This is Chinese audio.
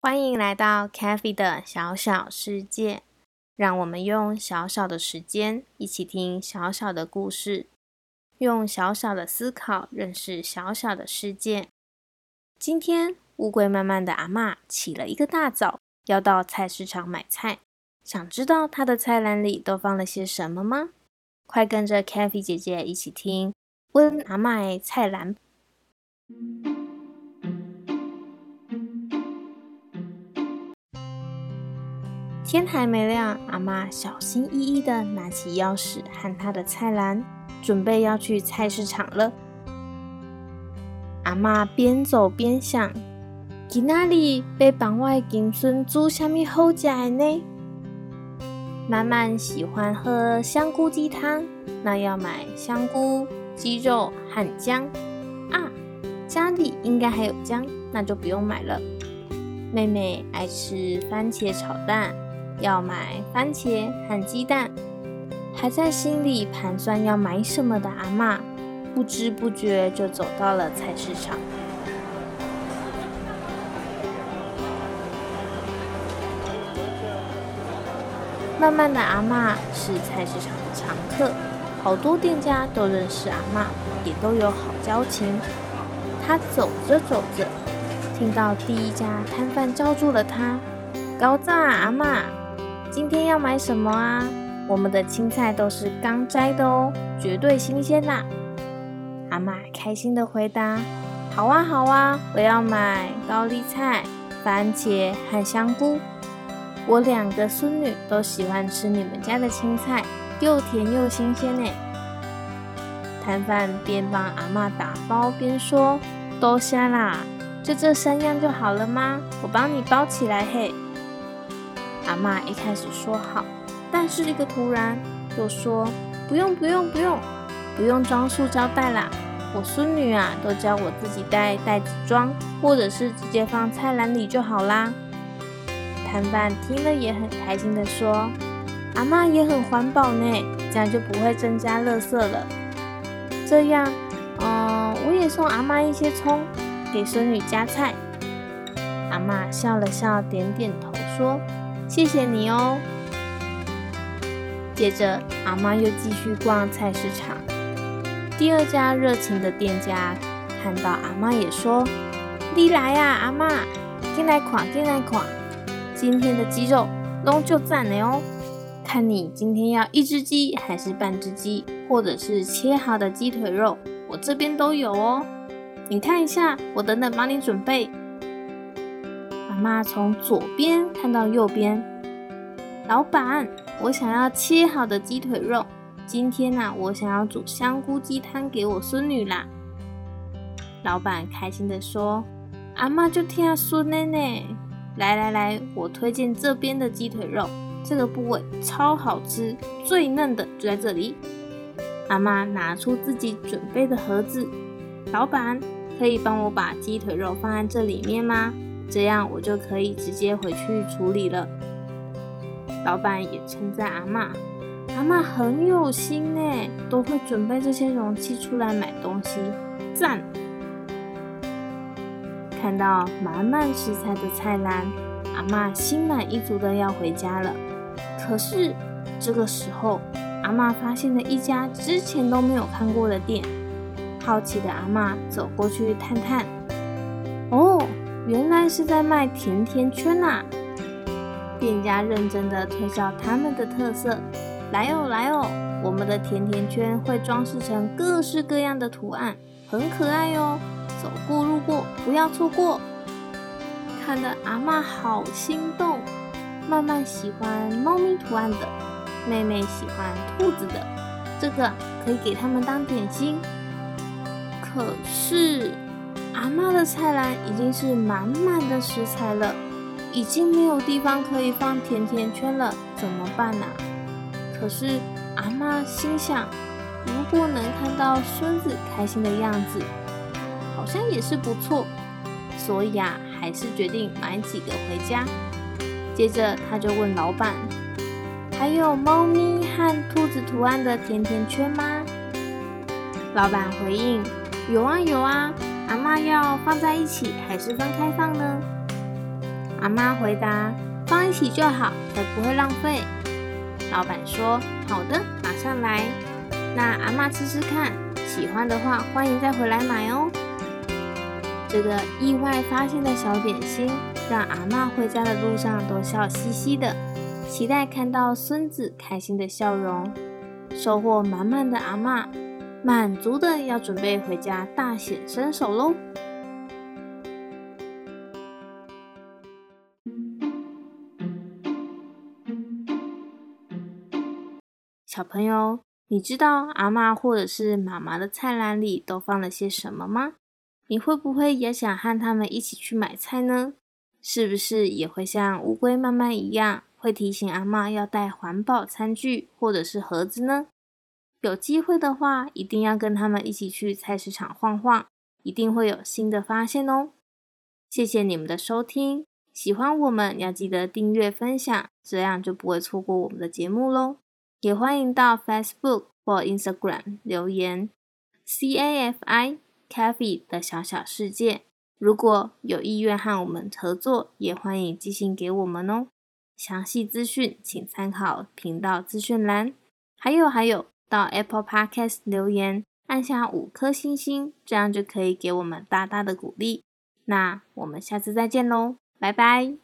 欢迎来到 c a f e 的小小世界，让我们用小小的时间一起听小小的故事，用小小的思考认识小小的世界。今天，乌龟慢慢的阿妈起了一个大早，要到菜市场买菜。想知道她的菜篮里都放了些什么吗？快跟着 k a f e 姐姐一起听温阿妈菜篮。天还没亮，阿妈小心翼翼地拿起钥匙和她的菜篮，准备要去菜市场了。阿妈边走边想：今仔日要帮我金孙煮什么好食的呢？满满喜欢喝香菇鸡汤，那要买香菇、鸡肉和姜啊。家里应该还有姜，那就不用买了。妹妹爱吃番茄炒蛋。要买番茄和鸡蛋，还在心里盘算要买什么的阿妈，不知不觉就走到了菜市场。慢慢的，阿妈是菜市场的常客，好多店家都认识阿妈，也都有好交情。他走着走着，听到第一家摊贩叫住了他：“高赞阿妈。”今天要买什么啊？我们的青菜都是刚摘的哦，绝对新鲜呐！阿妈开心的回答：“好啊，好啊，我要买高丽菜、番茄和香菇。我两个孙女都喜欢吃你们家的青菜，又甜又新鲜呢。”摊贩边帮阿妈打包边说：“多谢啦，就这三样就好了吗？我帮你包起来嘿。”阿妈一开始说好，但是一个突然又说不用不用不用不用装塑胶袋啦，我孙女啊都教我自己带袋子装，或者是直接放菜篮里就好啦。摊贩听了也很开心的说，阿妈也很环保呢，这样就不会增加垃圾了。这样，嗯，我也送阿妈一些葱，给孙女夹菜。阿妈笑了笑，点点头说。谢谢你哦。接着，阿妈又继续逛菜市场。第二家热情的店家看到阿妈，也说：“你来呀，阿妈，进来逛，进来逛，今天的鸡肉拢就赞了哦。看你今天要一只鸡还是半只鸡，或者是切好的鸡腿肉，我这边都有哦。你看一下，我等等帮你准备。”妈从左边看到右边，老板，我想要切好的鸡腿肉。今天呢，我想要煮香菇鸡汤给我孙女啦。老板开心的说：“阿妈就听孙奶奶，来来来，我推荐这边的鸡腿肉，这个部位超好吃，最嫩的就在这里。”阿妈拿出自己准备的盒子，老板可以帮我把鸡腿肉放在这里面吗？这样我就可以直接回去处理了。老板也称赞阿妈，阿妈很有心呢，都会准备这些容器出来买东西，赞！看到满满食材的菜篮，阿妈心满意足的要回家了。可是这个时候，阿妈发现了一家之前都没有看过的店，好奇的阿妈走过去探探，哦。原来是在卖甜甜圈呐！店家认真的推销他们的特色，来哦来哦，我们的甜甜圈会装饰成各式各样的图案，很可爱哦。走过路过不要错过。看得阿妈好心动，慢慢喜欢猫咪图案的，妹妹喜欢兔子的，这个可以给他们当点心。可是。阿妈的菜篮已经是满满的食材了，已经没有地方可以放甜甜圈了，怎么办呢？可是阿妈心想，如果能看到孙子开心的样子，好像也是不错，所以啊，还是决定买几个回家。接着他就问老板：“还有猫咪和兔子图案的甜甜圈吗？老板回应：有啊有啊，阿妈要放在一起还是分开放呢？阿妈回答：放一起就好，才不会浪费。老板说：好的，马上来。那阿妈吃吃看，喜欢的话欢迎再回来买哦。这个意外发现的小点心，让阿妈回家的路上都笑嘻嘻的，期待看到孙子开心的笑容。收获满满的阿妈，满足的要准备回家大显身手喽。小朋友，你知道阿妈或者是妈妈的菜篮里都放了些什么吗？你会不会也想和他们一起去买菜呢？是不是也会像乌龟妈妈一样，会提醒阿妈要带环保餐具或者是盒子呢？有机会的话，一定要跟他们一起去菜市场晃晃，一定会有新的发现哦！谢谢你们的收听，喜欢我们要记得订阅分享，这样就不会错过我们的节目喽。也欢迎到 Facebook 或 Instagram 留言，C A F I。Cafe 的小小世界，如果有意愿和我们合作，也欢迎寄信给我们哦。详细资讯请参考频道资讯栏。还有还有，到 Apple Podcast 留言，按下五颗星星，这样就可以给我们大大的鼓励。那我们下次再见喽，拜拜。